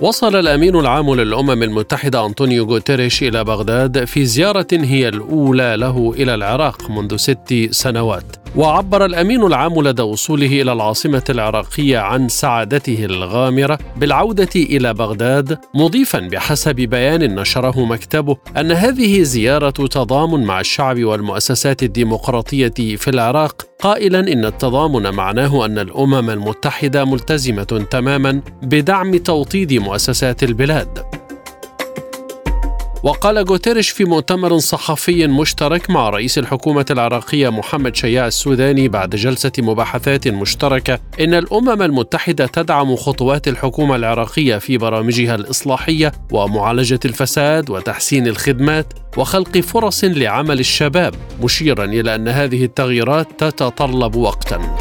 وصل الأمين العام للأمم المتحدة أنطونيو غوتيريش إلى بغداد في زيارة هي الأولى له إلى العراق منذ ست سنوات. وعبر الأمين العام لدى وصوله إلى العاصمة العراقية عن سعادته الغامرة بالعودة إلى بغداد مضيفا بحسب بيان نشره مكتبه أن هذه زيارة تضامن مع الشعب والمؤسسات الديمقراطية في العراق. قائلا إن التضامن معناه أن الأمم المتحدة ملتزمة تماما بدعم توطيد مؤسسات البلاد. وقال غوتيريش في مؤتمر صحفي مشترك مع رئيس الحكومة العراقية محمد شياع السوداني بعد جلسة مباحثات مشتركة إن الأمم المتحدة تدعم خطوات الحكومة العراقية في برامجها الإصلاحية ومعالجة الفساد وتحسين الخدمات وخلق فرص لعمل الشباب مشيرا إلى أن هذه التغييرات تتطلب وقتا.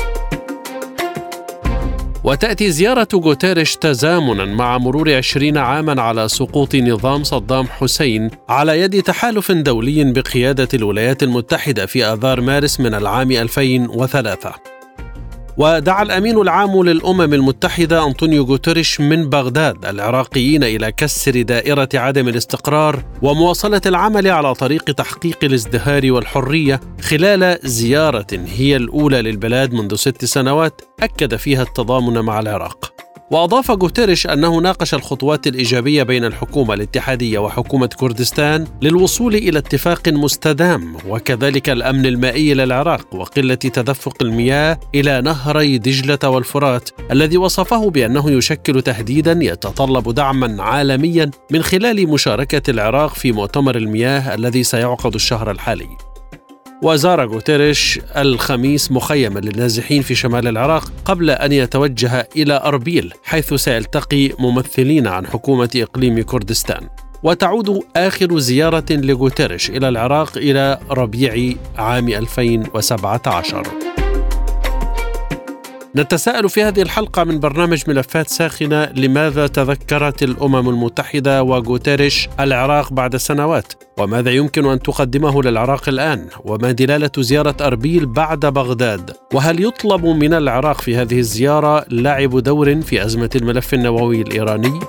وتأتي زيارة غوتيريش تزامنا مع مرور عشرين عاما على سقوط نظام صدام حسين على يد تحالف دولي بقيادة الولايات المتحدة في آذار مارس من العام 2003 ودعا الأمين العام للأمم المتحدة أنطونيو غوتيريش من بغداد العراقيين إلى كسر دائرة عدم الاستقرار ومواصلة العمل على طريق تحقيق الازدهار والحرية خلال زيارة هي الأولى للبلاد منذ ست سنوات أكد فيها التضامن مع العراق. وأضاف غوتيريش أنه ناقش الخطوات الإيجابية بين الحكومة الاتحادية وحكومة كردستان للوصول إلى اتفاق مستدام وكذلك الأمن المائي للعراق وقلة تدفق المياه إلى نهري دجلة والفرات الذي وصفه بأنه يشكل تهديدا يتطلب دعما عالميا من خلال مشاركة العراق في مؤتمر المياه الذي سيعقد الشهر الحالي. وزار غوتيريش الخميس مخيما للنازحين في شمال العراق قبل أن يتوجه إلى أربيل حيث سيلتقي ممثلين عن حكومة إقليم كردستان. وتعود آخر زيارة لغوتيريش إلى العراق إلى ربيع عام 2017 نتساءل في هذه الحلقة من برنامج ملفات ساخنة لماذا تذكرت الأمم المتحدة وغوتيريش العراق بعد سنوات؟ وماذا يمكن أن تقدمه للعراق الآن؟ وما دلالة زيارة أربيل بعد بغداد؟ وهل يطلب من العراق في هذه الزيارة لعب دور في أزمة الملف النووي الإيراني؟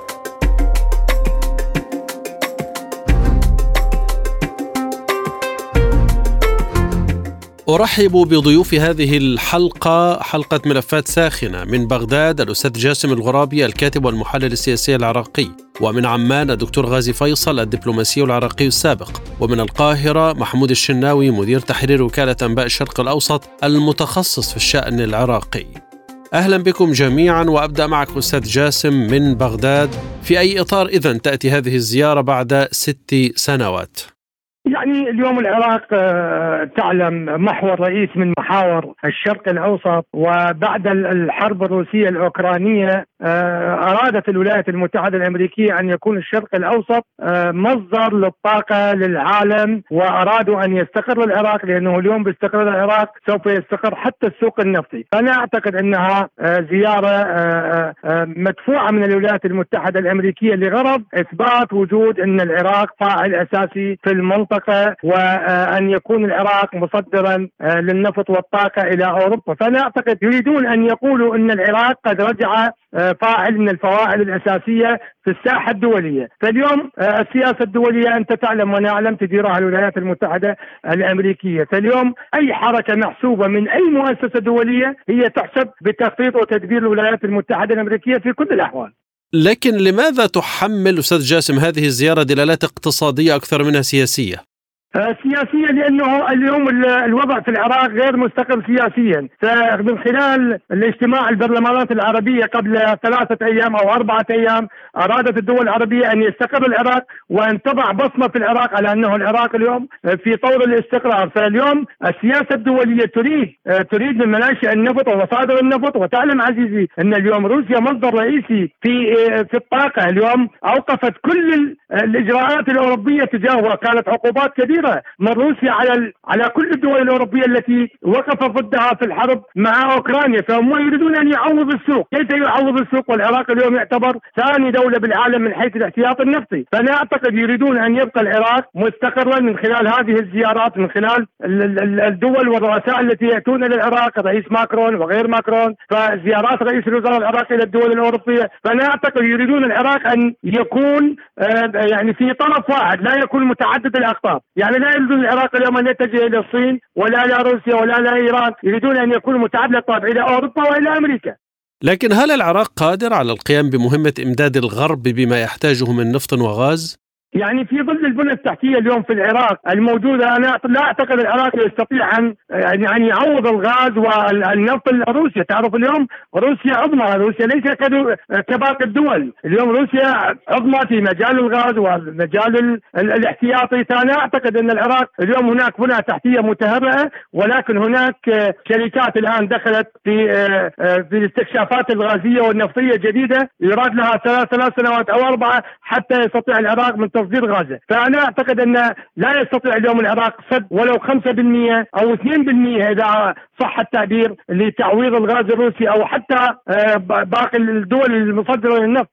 أرحب بضيوف هذه الحلقة حلقة ملفات ساخنة من بغداد الأستاذ جاسم الغرابي الكاتب والمحلل السياسي العراقي ومن عمان الدكتور غازي فيصل الدبلوماسي العراقي السابق ومن القاهرة محمود الشناوي مدير تحرير وكالة أنباء الشرق الأوسط المتخصص في الشأن العراقي. أهلا بكم جميعا وأبدأ معك أستاذ جاسم من بغداد. في أي إطار إذا تأتي هذه الزيارة بعد ست سنوات؟ يعني اليوم العراق آه، تعلم محور رئيس من محاور الشرق الأوسط وبعد الحرب الروسية الأوكرانية آه، أرادت الولايات المتحدة الأمريكية أن يكون الشرق الأوسط آه، مصدر للطاقة للعالم وأرادوا أن يستقر العراق لأنه اليوم باستقرار العراق سوف يستقر حتى السوق النفطي، فأنا أعتقد أنها زيارة مدفوعة من الولايات المتحدة الأمريكية لغرض إثبات وجود أن العراق فاعل أساسي في المنطقة وان يكون العراق مصدرا آه، للنفط والطاقة إلى أوروبا، فأنا أعتقد يريدون أن يقولوا أن العراق قد رجع آه، فاعل من الفواعل الأساسية في الساحة الدولية، فاليوم آه، السياسة الدولية أنت تعلم وأنا أعلم تديرها الولايات المتحدة الأمريكية، فاليوم أي حركة محسوبة من أي مؤسسة دولية هي تحسب بتخطيط وتدبير الولايات المتحدة الأمريكية في كل الأحوال. لكن لماذا تحمل أستاذ جاسم هذه الزيارة دلالات اقتصادية أكثر منها سياسية؟ آه، سياسيا لأنه اليوم الوضع في العراق غير مستقر سياسيا. فمن خلال الاجتماع البرلمانات العربية قبل ثلاثة أيام أو أربعة أيام أرادت الدول العربية أن يستقر العراق وأن تضع بصمة في العراق على أنه العراق اليوم في طور الاستقرار. فاليوم السياسة الدولية تريد آه، تريد من مناشئ النفط ومصادر النفط. وتعلم عزيزي أن اليوم روسيا مصدر رئيسي في آه، في الطاقة. اليوم أوقفت كل الإجراءات الأوروبية تجاهها. كانت عقوبات كبيرة كبيره من روسيا على على كل الدول الأوروبية التي وقف ضدها في الحرب مع أوكرانيا فهم يريدون أن يعوض السوق، كيف يعوض السوق؟ والعراق اليوم يعتبر ثاني دولة بالعالم من حيث الاحتياط النفطي، فأنا أعتقد يريدون أن يبقى العراق مستقرا من خلال هذه الزيارات من خلال الدول والرؤساء التي يأتون إلى العراق الرئيس ماكرون وغير ماكرون فزيارات رئيس الوزراء العراقي إلى الدول الأوروبية، فأنا أعتقد يريدون العراق أن يكون آه، يعني في طرف واحد لا يكون متعدد الأقطاب، يعني لا يريدون العراق اليوم أن يتجه إلى الصين ولا إلى روسيا ولا إلى إيران، يريدون أن يكون متعدد الطابع إلى أوروبا وإلى أمريكا. لكن هل العراق قادر على القيام بمهمة إمداد الغرب بما يحتاجه من نفط وغاز؟ يعني في ظل البنى التحتية اليوم في العراق الموجودة أنا لا أعتقد العراق يستطيع أن يعني يعوض الغاز والنفط لروسيا، تعرف اليوم روسيا عظمى، روسيا ليس كباقي الدول، اليوم روسيا عظمى في مجال الغاز ومجال الاحتياطي، فأنا أعتقد أن العراق اليوم هناك بنى تحتية متهرئه ولكن هناك شركات الآن دخلت في في الاستكشافات الغازية والنفطية الجديدة. يراد لها ثلاث ثلاث سنوات أو أربعة حتى يستطيع العراق من تصدير غازة، فأنا أعتقد أن لا يستطيع اليوم العراق سد ولو 5% أو 2% إذا صح التعبير لتعويض الغاز الروسي أو حتى آه، باقي الدول المصدرة للنفط.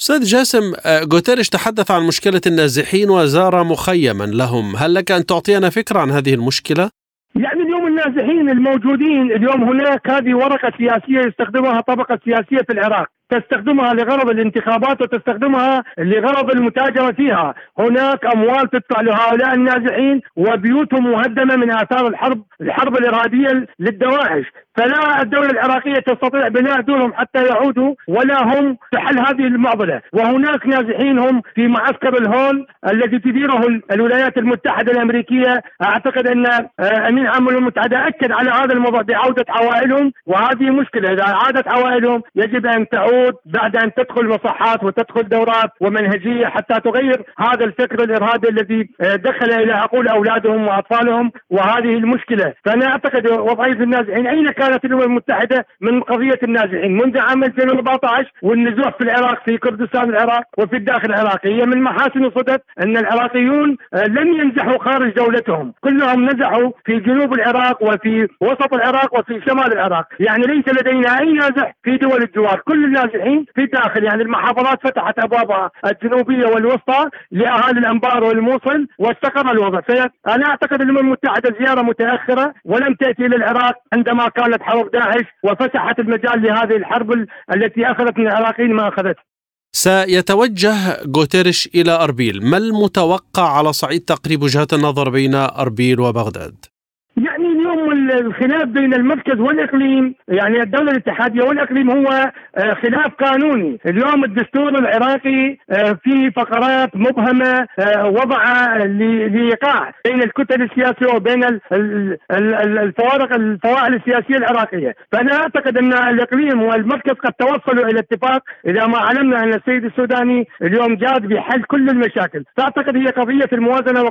أستاذ جاسم غوتيريش آه، تحدث عن مشكلة النازحين وزار مخيما لهم، هل لك أن تعطينا فكرة عن هذه المشكلة؟ يعني اليوم النازحين الموجودين اليوم هناك هذه ورقة سياسية يستخدمها الطبقه السياسيه في العراق تستخدمها لغرض الانتخابات وتستخدمها لغرض المتاجرة فيها. هناك أموال تدفع لهؤلاء النازحين وبيوتهم مهدمة من آثار الحرب الحرب الإرهابية للدواعش. فلا الدولة العراقية تستطيع بناء دورهم حتى يعودوا ولا هم في حل هذه المعضلة. وهناك نازحين هم في معسكر الهول الذي تديره الولايات المتحدة الأمريكية. أعتقد أن آه، أمين عام الأمم المتحدة أكد على هذا الموضوع بعودة عوائلهم. وهذه مشكلة إذا عادت عوائلهم يجب أن تعود بعد أن تدخل مصحات وتدخل دورات ومنهجية حتى تغير هذا الفكر الإرهابي الذي آه، دخل إلى عقول أولادهم وأطفالهم وهذه المشكلة. فأنا أعتقد وضعية النازحين كان كانت الأمم المتحدة من قضية النازحين؟ منذ عام 2014 والنزوح في العراق في كردستان العراق وفي الداخل العراقي. هي من محاسن صدت أن العراقيون آه، لم ينزحوا خارج دولتهم. كلهم نزحوا في جنوب العراق وفي وسط العراق وفي شمال العراق. يعني ليس لدينا أي نازح في دول الجوار. كل النازحين في الداخل يعني المحافظات فتحت أبوابها الجنوبية والوسطى لأهالي الأنبار والموصل واستقر الوضع. فانا أعتقد الأمم المتحدة زيارة متأخرة ولم تأتي إلى العراق عندما كان قامت حرب داعش وفتحت المجال لهذه الحرب التي أخذت من العراقيين ما اخذته سيتوجه غوتيريش إلى أربيل. ما المتوقع على صعيد تقريب وجهات النظر بين أربيل وبغداد؟ الخلاف بين المركز والإقليم يعني الدولة الاتحادية والإقليم هو آه، خلاف قانوني، اليوم الدستور العراقي آه، في فقرات مبهمة آه، وضع لإيقاع بين الكتل السياسية وبين الفوارق الفواعل السياسية العراقية، فأنا أعتقد أن الإقليم والمركز قد توصلوا إلى اتفاق. إذا ما علمنا أن السيد السوداني اليوم جاد بحل كل المشاكل، فاعتقد هي قضية الموازنة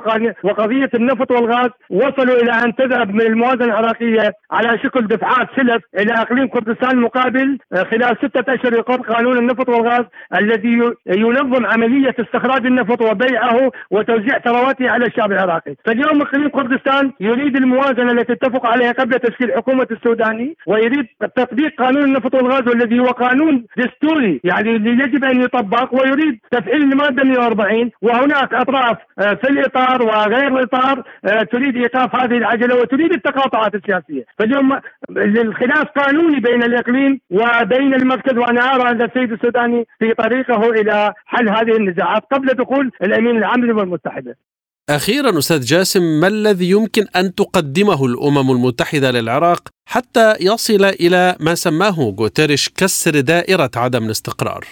وقضيه النفط والغاز. وصلوا إلى أن تذهب من الموازنة العراقية على شكل دفعات سلف إلى إقليم كردستان مقابل آه، خلال ستة أشهر يقر قانون النفط والغاز الذي ينظم عملية استخراج النفط وبيعه وتوزيع ثرواته على الشعب العراقي، فاليوم إقليم كردستان يريد الموازنة التي اتفق عليها قبل تشكيل حكومة السوداني ويريد تطبيق قانون النفط والغاز والذي هو قانون دستوري يعني يجب أن يطبق ويريد تفعيل المادة 140 وهناك أطراف آه، في الإطار وغير الإطار آه، تريد إيقاف هذه العجلة وتريد التقاطعات. السياسية، فاليوم الخلاف قانوني بين الإقليم وبين المركز وأنا أرى أن السيد السوداني في طريقه إلى حل هذه النزاعات قبل دخول الأمين العام للأمم المتحدة. أخيرا أستاذ جاسم ما الذي يمكن أن تقدمه الأمم المتحدة للعراق حتى يصل إلى ما سماه غوتيريش كسر دائرة عدم الاستقرار؟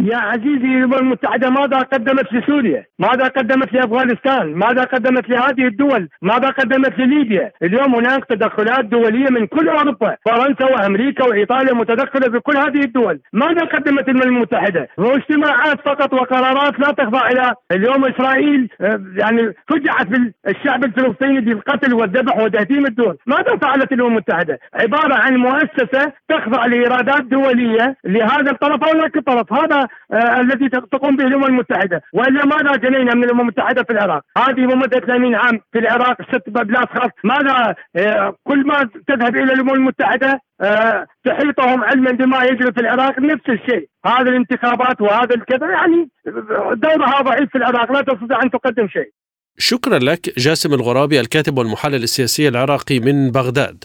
يا عزيزي الأمم المتحدة ماذا قدمت لسوريا؟ ماذا قدمت لأفغانستان؟ ماذا قدمت لهذه الدول؟ ماذا قدمت لليبيا؟ اليوم هناك تدخلات دولية من كل أوروبا، فرنسا وأمريكا وإيطاليا متدخلة في كل هذه الدول، ماذا قدمت الأمم المتحدة؟ واجتماعات فقط وقرارات لا تخضع إلى اليوم إسرائيل آه، يعني فجعت بالشعب الفلسطيني بالقتل والذبح وتهديم الدول، ماذا فعلت الأمم المتحدة؟ عبارة عن مؤسسة تخضع لإيرادات دولية لهذا الطرف أو ذاك الطرف، هذا آه الذي تقوم به الأمم المتحدة، وإلا ماذا جنينا من الأمم المتحدة في العراق؟ هذه ممدة 80 عام في العراق ست بلاد خاص، ماذا آه كل ما تذهب إلى الأمم المتحدة آه تحيطهم علما بما يجري في العراق نفس الشيء، هذه الانتخابات وهذا الكذا يعني دورها ضعيف في العراق لا تستطيع أن تقدم شيء. شكرا لك جاسم الغرابي الكاتب والمحلل السياسي العراقي من بغداد.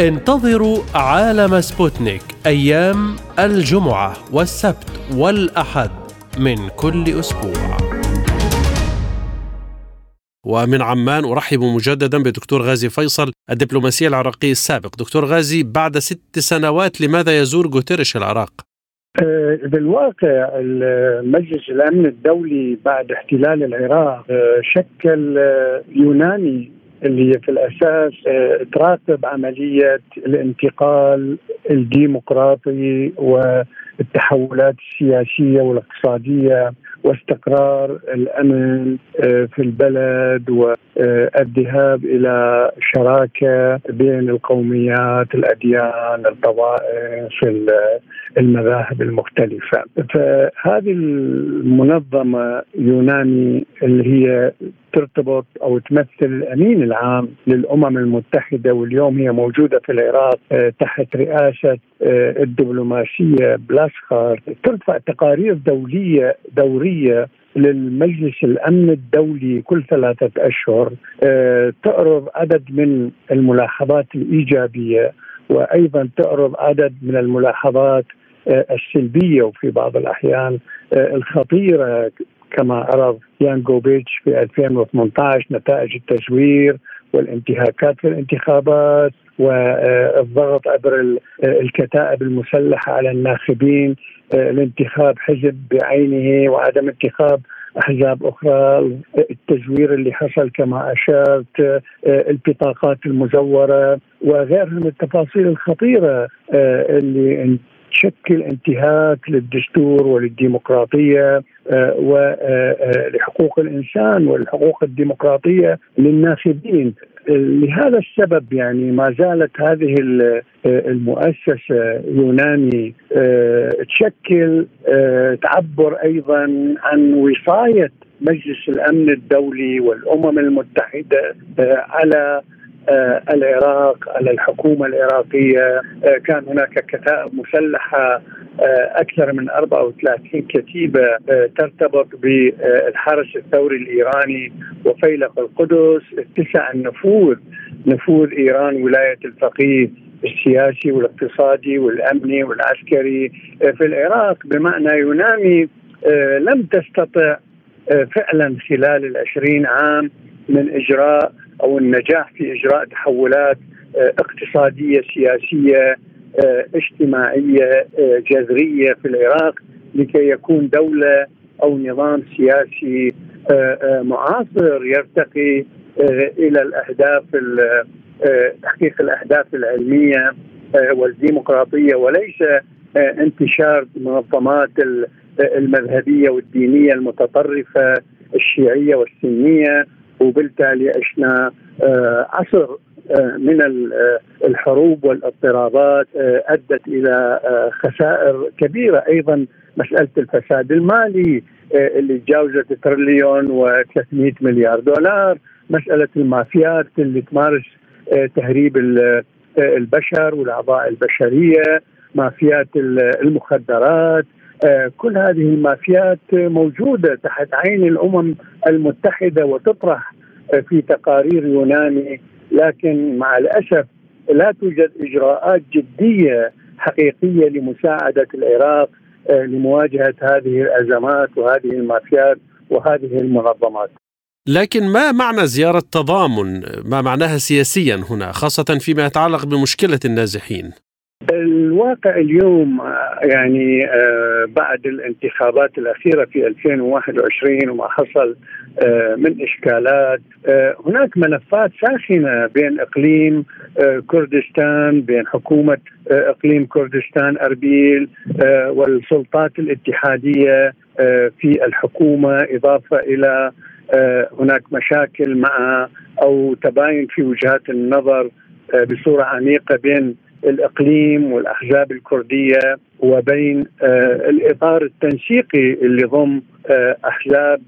انتظروا عالم سبوتنيك أيام الجمعة والسبت والأحد من كل أسبوع. ومن عمان أرحب مجددا بدكتور غازي فيصل الدبلوماسي العراقي السابق دكتور غازي بعد ست سنوات لماذا يزور غوتيريش العراق؟ بالواقع مجلس الأمن الدولي بعد احتلال العراق شكل يوناني اللي هي في الأساس تراقب عملية الانتقال الديمقراطي والتحولات السياسية والاقتصادية واستقرار الأمن في البلد والذهاب إلى شراكة بين القوميات، الأديان، الطوائف، المذاهب المختلفة. فهذه المنظمة يوناني اللي هي ترتبط أو تمثل الأمين العام للأمم المتحدة واليوم هي موجودة في العراق تحت رئاسة الدبلوماسية بلاسخار ترفع تقارير دولية دورية للمجلس الأمن الدولي كل ثلاثة أشهر تعرض عدد من الملاحظات الإيجابية وأيضا تعرض عدد من الملاحظات السلبية وفي بعض الأحيان الخطيرة كما عرض يان جوبيتش في 2018 نتائج التزوير والانتهاكات في الانتخابات والضغط عبر الكتائب المسلحة على الناخبين الانتخاب حزب بعينه وعدم انتخاب أحزاب أخرى التزوير اللي حصل كما أشرت البطاقات المزورة وغيرها من التفاصيل الخطيرة اللي تشكل انتهاك للدستور وللديمقراطية ولحقوق الإنسان والحقوق الديمقراطية للناخبين. لهذا السبب يعني ما زالت هذه المؤسسة يوناني تشكل تعبر أيضا عن وصاية مجلس الأمن الدولي والأمم المتحدة على العراق على الحكومة العراقية كان هناك كتائب مسلحة أكثر من 34 كتيبة ترتبط بالحرس الثوري الإيراني وفيلق القدس اتسع النفوذ نفوذ إيران ولاية الفقيه السياسي والاقتصادي والأمني والعسكري. في العراق بمعنى يونامي لم تستطع فعلا خلال العشرين عام من إجراء أو النجاح في إجراء تحولات اقتصادية سياسية اجتماعية جذرية في العراق لكي يكون دولة أو نظام سياسي معاصر يرتقي إلى الأهداف تحقيق الأهداف العلمية والديمقراطية وليس انتشار منظمات المذهبية والدينية المتطرفة الشيعية والسنية. وبالتالي عشنا عصر من الحروب والاضطرابات أدت إلى خسائر كبيرة. أيضا مسألة الفساد المالي اللي تجاوزت تريليون و300 مليار دولار. مسألة المافيات اللي تمارس تهريب البشر والأعضاء البشرية. مافيات المخدرات. كل هذه المافيات موجودة تحت عين الأمم المتحدة وتطرح في تقارير يوناني لكن مع الأسف لا توجد إجراءات جدية حقيقية لمساعدة العراق لمواجهة هذه الأزمات وهذه المافيات وهذه المنظمات. لكن ما معنى زيارة تضامن ما معناها سياسيا هنا خاصة فيما يتعلق بمشكلة النازحين الواقع اليوم يعني آه، بعد الانتخابات الأخيرة في 2021 وما حصل آه، من إشكالات آه، هناك ملفات ساخنة بين إقليم كردستان بين حكومة إقليم كردستان أربيل والسلطات الاتحادية في الحكومة إضافة إلى هناك مشاكل مع أو تباين في وجهات النظر بصورة عميقة بين الإقليم والأحزاب الكردية وبين الإطار التنسيقي اللي ضم أحزاب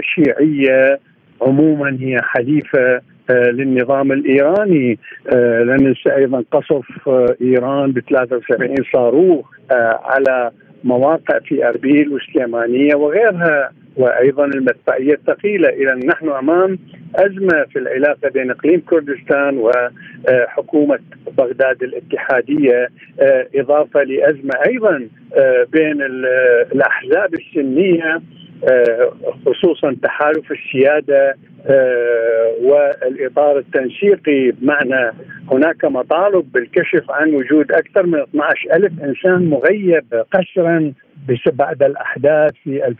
شيعية عموما هي حليفة للنظام الإيراني. لا ننسى أيضا قصف إيران ب 73 صاروخ على مواقع في أربيل وسليمانية وغيرها. وأيضا المدفعية الثقيلة. اذا نحن أمام أزمة في العلاقة بين إقليم كردستان وحكومة بغداد الاتحادية إضافة لأزمة أيضا بين الأحزاب السنية خصوصا تحالف السيادة والإطار التنسيقي. بمعنى هناك مطالب بالكشف عن وجود أكثر من 12 ألف إنسان مغيب قسرا بعد الأحداث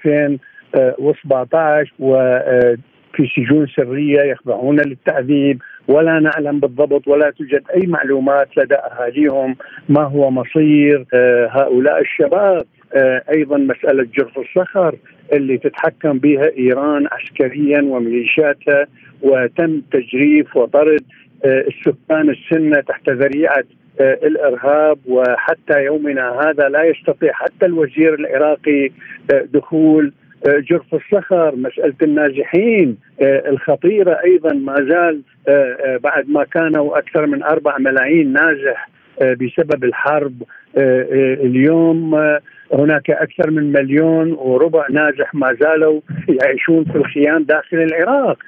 في 2017 وفي سجون سرية يخضعون للتعذيب ولا نعلم بالضبط ولا توجد أي معلومات لدى أهاليهم ما هو مصير هؤلاء الشباب. أيضا مسألة جرف الصخر اللي تتحكم بها إيران عسكريا وميليشياتها وتم تجريف وطرد السكان السنة تحت ذريعة الإرهاب. وحتى يومنا هذا لا يستطيع حتى الوزير العراقي دخول جرف الصخر مسألة النازحين الخطيرة أيضا ما زال بعد ما كانوا أكثر من أربع ملايين نازح بسبب الحرب اليوم هناك أكثر من مليون وربع نازح ما زالوا يعيشون في الخيام داخل العراق.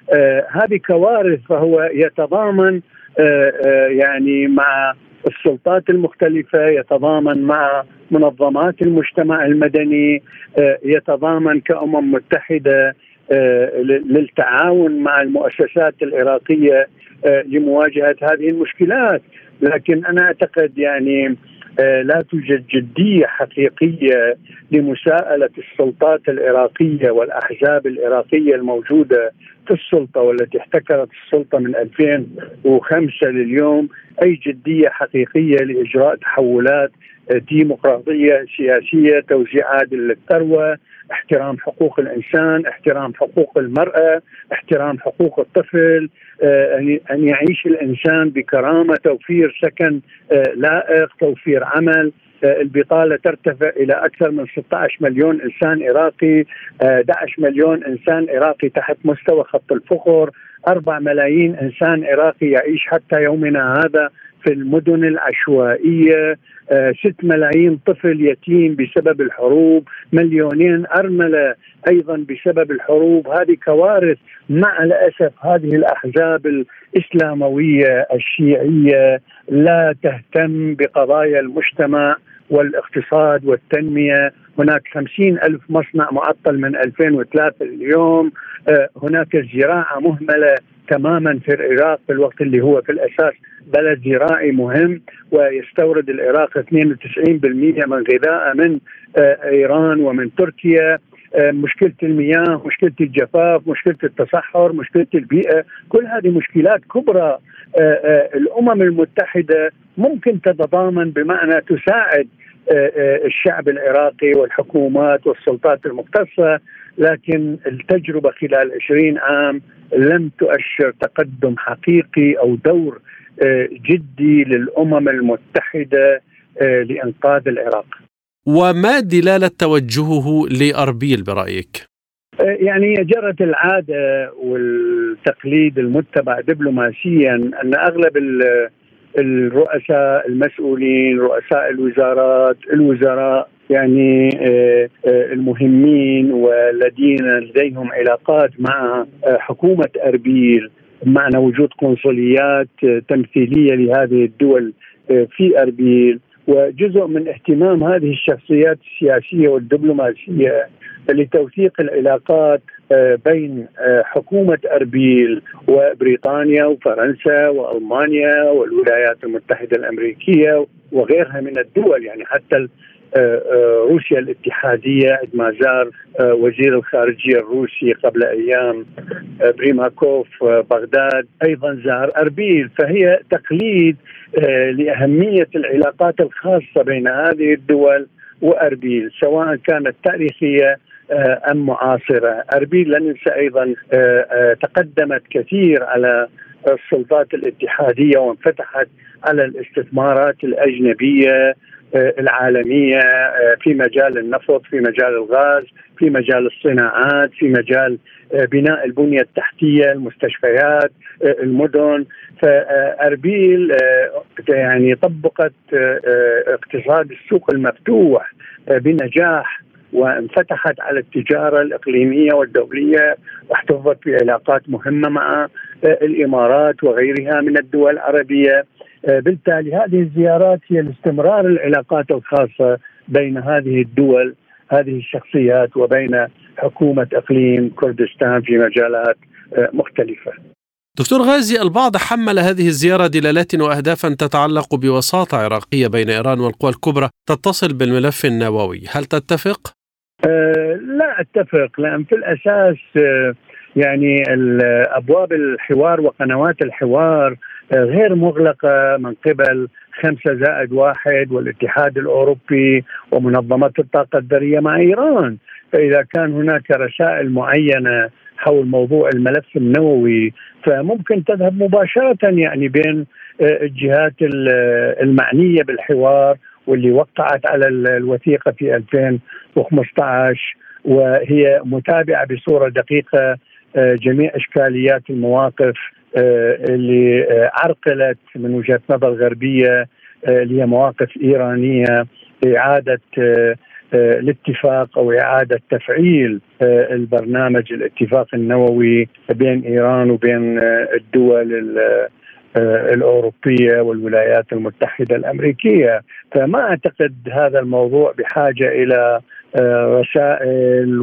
هذه كوارث فهو يتضامن يعني مع السلطات المختلفة يتضامن مع منظمات المجتمع المدني يتضامن كأمم متحدة للتعاون مع المؤسسات العراقية لمواجهة هذه المشكلات. لكن أنا أعتقد يعني لا توجد جدية حقيقية لمساءلة السلطات العراقية والأحزاب العراقية الموجودة في السلطة والتي احتكرت السلطة من 2005 لليوم. أي جدية حقيقية لإجراء تحولات ديمقراطية سياسية توزيع عادل للثروة احترام حقوق الإنسان احترام حقوق المرأة احترام حقوق الطفل أن يعيش الإنسان بكرامة توفير سكن لائق توفير عمل. البطالة ترتفع إلى أكثر من 16 مليون إنسان عراقي 11 مليون إنسان عراقي تحت مستوى خط الفقر 4 ملايين إنسان عراقي يعيش حتى يومنا هذا. في المدن العشوائية 6 ملايين طفل يتيم بسبب الحروب مليونين أرملة أيضا بسبب الحروب. هذه كوارث مع الأسف هذه الأحزاب الإسلاموية الشيعية لا تهتم بقضايا المجتمع والاقتصاد والتنمية. هناك خمسين ألف مصنع معطل من 2003 اليوم. هناك الزراعة مهملة تماما في العراق في الوقت اللي هو في الأساس بلد زراعي مهم ويستورد العراق 92% من غذاء من إيران ومن تركيا. مشكلة المياه مشكلة الجفاف مشكلة التصحر مشكلة البيئة كل هذه مشكلات كبرى الأمم المتحدة ممكن تتضامن بمعنى تساعد الشعب العراقي والحكومات والسلطات المختصة لكن التجربة خلال 20 عام لم تؤشر تقدم حقيقي أو دور جدي للأمم المتحدة لإنقاذ العراق وما دلالة توجهه لأربيل برأيك؟ يعني جرت العادة والتقليد المتبع دبلوماسيا أن أغلب الرؤساء المسؤولين رؤساء الوزارات الوزراء يعني المهمين والذين لديهم علاقات مع حكومة أربيل. معنى وجود قنصليات تمثيلية لهذه الدول في أربيل. وجزء من اهتمام هذه الشخصيات السياسية والدبلوماسية لتوثيق العلاقات آه، بين آه، حكومة أربيل وبريطانيا وفرنسا وألمانيا والولايات المتحدة الأمريكية وغيرها من الدول. يعني حتى آه، روسيا الاتحادية عندما زار وزير الخارجية الروسي قبل أيام بريماكوف بغداد أيضا زار أربيل. فهي تقليد لأهمية العلاقات الخاصة بين هذه الدول وأربيل سواء كانت تاريخية آه، أم معاصرة، أربيل لا ننسى آه، آه، تقدمت كثير على السلطات الاتحادية وانفتحت على الاستثمارات الأجنبية العالمية في مجال النفط، في مجال الغاز، في مجال الصناعات، في مجال بناء البنية التحتية، المستشفيات، المدن، فأربيل يعني طبقت اقتصاد السوق المفتوح بنجاح وانفتحت على التجارة الإقليمية والدولية واحتفظت بعلاقات مهمة مع آه، الإمارات وغيرها من الدول العربية. آه، بالتالي هذه الزيارات هي لاستمرار العلاقات الخاصة بين هذه الدول هذه الشخصيات وبين حكومة إقليم كردستان في مجالات آه، مختلفة. دكتور غازي البعض حمل هذه الزيارة دلالات واهدافا تتعلق بوساطة عراقية بين إيران والقوى الكبرى تتصل بالملف النووي، هل تتفق؟ أه لا أتفق لأن في الأساس أه يعني أبواب الحوار وقنوات الحوار غير مغلقة من قبل خمسة زائد واحد والاتحاد الأوروبي ومنظمه الطاقة الذرية مع إيران، فإذا كان هناك رسائل معينة حول موضوع الملف النووي فممكن تذهب مباشرة يعني بين أه، الجهات المعنية بالحوار واللي وقعت على الوثيقة في 2015 وهي متابعة بصورة دقيقة آه، جميع إشكاليات المواقف. آه، اللي آه، عرقلت من وجهة نظر غربية اللي هي مواقف إيرانية إعادة الاتفاق أو إعادة تفعيل البرنامج الاتفاق النووي بين إيران وبين الدول آه، الأوروبية والولايات المتحدة الأمريكية. فما أعتقد هذا الموضوع بحاجة إلى آه، رسائل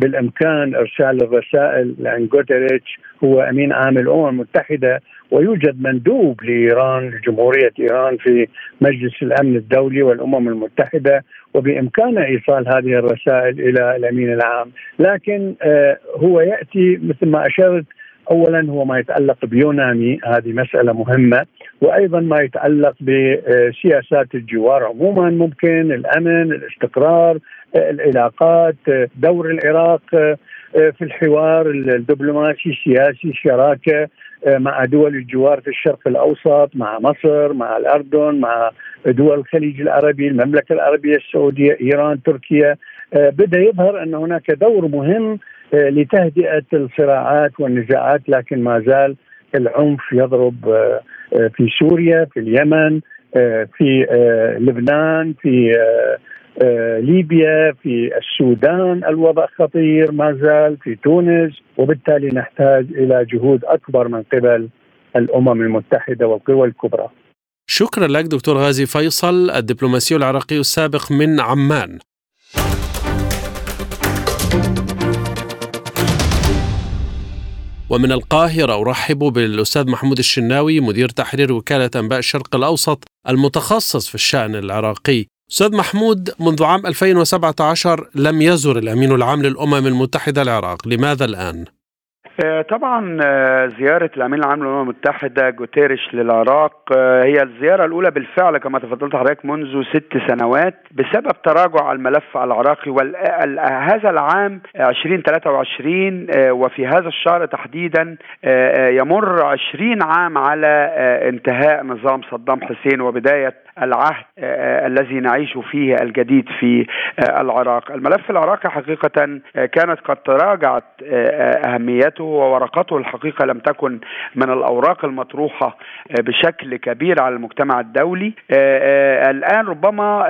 وبالامكان إرسال الرسائل لأن جوتريتش هو أمين عام الأمم المتحدة ويوجد مندوب لإيران لجمهورية إيران في مجلس الأمن الدولي والأمم المتحدة وبامكانه إيصال هذه الرسائل إلى الأمين العام، لكن آه، هو يأتي مثل ما أشرت اولا هو ما يتعلق بيوناني هذه مسألة مهمة وأيضا ما يتعلق بسياسات الجوار عموما ممكن الأمن الاستقرار العلاقات دور العراق في الحوار الدبلوماسي السياسي الشراكة مع دول الجوار في الشرق الأوسط مع مصر مع الأردن مع دول الخليج العربي المملكة العربية السعودية إيران تركيا. بدأ يظهر أن هناك دور مهم آه، لتهدئة الصراعات والنزاعات لكن ما زال العنف يضرب آه، آه، في سوريا في اليمن في لبنان في ليبيا في السودان الوضع خطير ما زال في تونس وبالتالي نحتاج إلى جهود أكبر من قبل الأمم المتحدة والقوى الكبرى. شكرا لك دكتور غازي فيصل الدبلوماسي العراقي السابق من عمان. ومن القاهرة أرحب بالأستاذ محمود الشناوي مدير تحرير وكالة أنباء الشرق الأوسط المتخصص في الشأن العراقي أستاذ محمود منذ عام 2017 لم يزر الأمين العام للأمم المتحدة العراق لماذا الآن؟ آه، طبعا آه، زيارة الأمين العام للأمم المتحدة جوتيريش للعراق آه، هي الزيارة الأولى بالفعل كما تفضلت حضرتك منذ ست سنوات بسبب تراجع الملف العراقي وهذا العام 2023 وفي هذا الشهر تحديدا يمر 20 عام على انتهاء نظام صدام حسين وبداية العهد الذي نعيش فيه الجديد في العراق. الملف العراقي حقيقة كانت قد تراجعت أهميته وورقته الحقيقة لم تكن من الأوراق المطروحة بشكل كبير على المجتمع الدولي. الآن ربما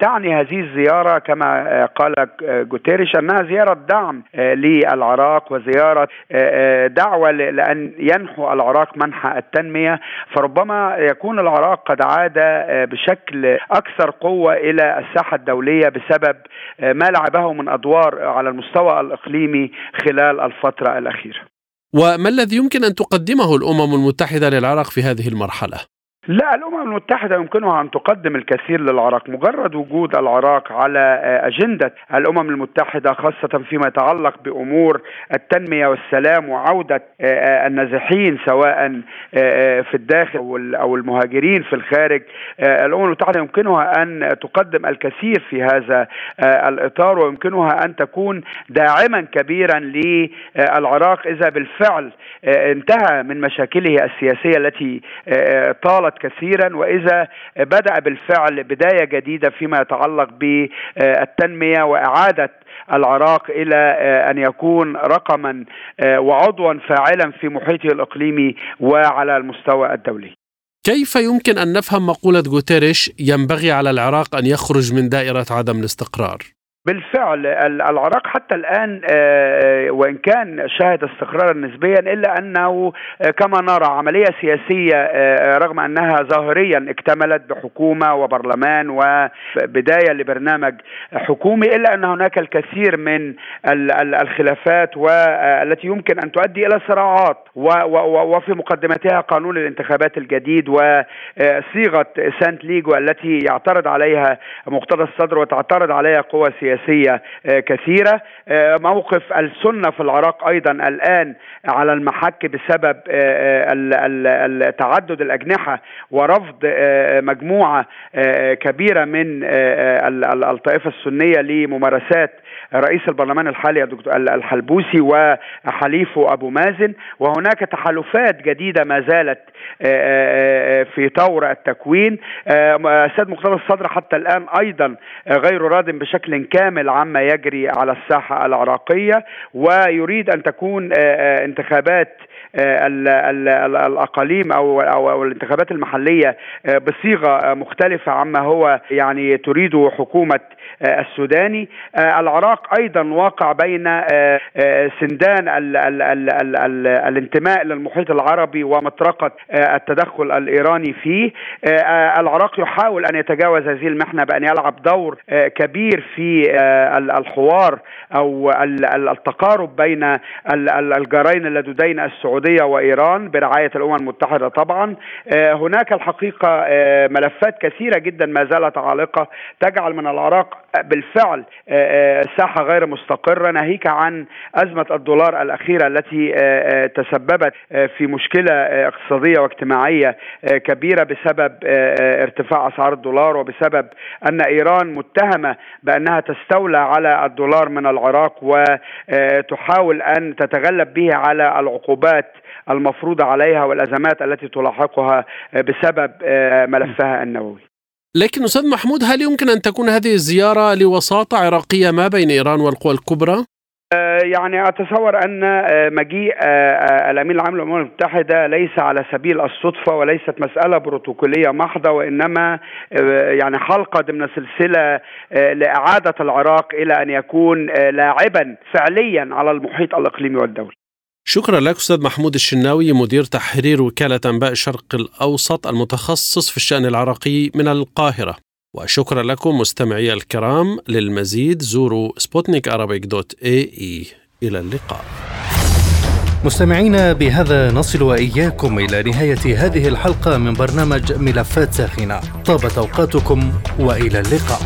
تعني هذه الزيارة كما قال جوتيريش أنها زيارة دعم للعراق وزيارة دعوة لأن ينحو العراق منحى التنمية. فربما يكون العراق قد عاد بشكل أكثر قوة إلى الساحة الدولية بسبب ما لعبه من أدوار على المستوى الإقليمي خلال الفترة الأخيرة وما الذي يمكن أن تقدمه الأمم المتحدة للعراق في هذه المرحلة؟ لا الأمم المتحدة يمكنها أن تقدم الكثير للعراق. مجرد وجود العراق على أجندة الأمم المتحدة خاصة فيما يتعلق بأمور التنمية والسلام وعودة النازحين سواء في الداخل أو المهاجرين في الخارج الأمم المتحدة يمكنها أن تقدم الكثير في هذا الإطار ويمكنها أن تكون داعما كبيرا للعراق إذا بالفعل انتهى من مشاكله السياسية التي طالت كثيرا وإذا بدأ بالفعل بداية جديدة فيما يتعلق بالتنمية وإعادة العراق إلى أن يكون رقما وعضوا فاعلا في محيطه الإقليمي وعلى المستوى الدولي. كيف يمكن أن نفهم مقولة غوتيريش ينبغي على العراق أن يخرج من دائرة عدم الاستقرار؟ بالفعل العراق حتى الآن وإن كان شهد استقرارا نسبيا إلا أنه كما نرى عملية سياسية رغم أنها ظاهريا اكتملت بحكومة وبرلمان وبداية لبرنامج حكومي إلا أن هناك الكثير من الخلافات والتي يمكن أن تؤدي إلى صراعات وفي مقدمتها قانون الانتخابات الجديد وصيغه سانت ليجو التي يعترض عليها مقتدى الصدر وتعترض عليها قوى سياسية سياسية كثيرة. موقف السنة في العراق أيضا الآن على المحك بسبب تعدد الأجنحة ورفض مجموعة كبيرة من الطائفة السنية لممارسات رئيس البرلمان الحالي الدكتور الحلبوسي وحليفه أبو مازن. وهناك تحالفات جديدة ما زالت في طور التكوين. السيد مقتدى الصدر حتى الآن أيضا غير راض بشكل كامل عما يجري على الساحة العراقية. ويريد أن تكون انتخابات الأقاليم أو أو الانتخابات المحلية بصيغة مختلفة عما هو يعني تريده حكومة السوداني. العراق أيضا واقع بين سندان ال ال ال ال ال الانتماء للمحيط العربي ومطرقة التدخل الإيراني فيه. العراق يحاول أن يتجاوز هذه المحنة بأن يلعب دور كبير في الحوار أو التقارب بين الجارين اللدودين السعوديه وإيران برعاية الأمم المتحدة طبعا. هناك الحقيقة ملفات كثيرة جدا ما زالت عالقة تجعل من العراق بالفعل ساحة غير مستقرة ناهيك عن أزمة الدولار الأخيرة التي تسببت في مشكلة اقتصادية واجتماعية كبيرة بسبب ارتفاع أسعار الدولار وبسبب أن إيران متهمة بأنها تستولى على الدولار من العراق وتحاول أن تتغلب به على العقوبات المفروضه عليها والأزمات التي تلاحقها بسبب ملفها النووي. لكن أستاذ محمود هل يمكن أن تكون هذه الزيارة لوساطة عراقية ما بين إيران والقوى الكبرى؟ يعني أتصور أن مجيء الأمين العام للأمم المتحدة ليس على سبيل الصدفة وليست مسألة بروتوكولية محضة وإنما يعني حلقة ضمن سلسلة لإعادة العراق إلى أن يكون لاعبا فعليا على المحيط الإقليمي والدولي. شكرا لك أستاذ محمود الشناوي مدير تحرير وكالة أنباء الشرق الأوسط المتخصص في الشأن العراقي من القاهرة. وشكرا لكم مستمعي الكرام للمزيد زوروا سبوتنيك dot AE إلى اللقاء. مستمعينا بهذا نصل وإياكم إلى نهاية هذه الحلقة من برنامج ملفات ساخنة. طابت أوقاتكم وإلى اللقاء.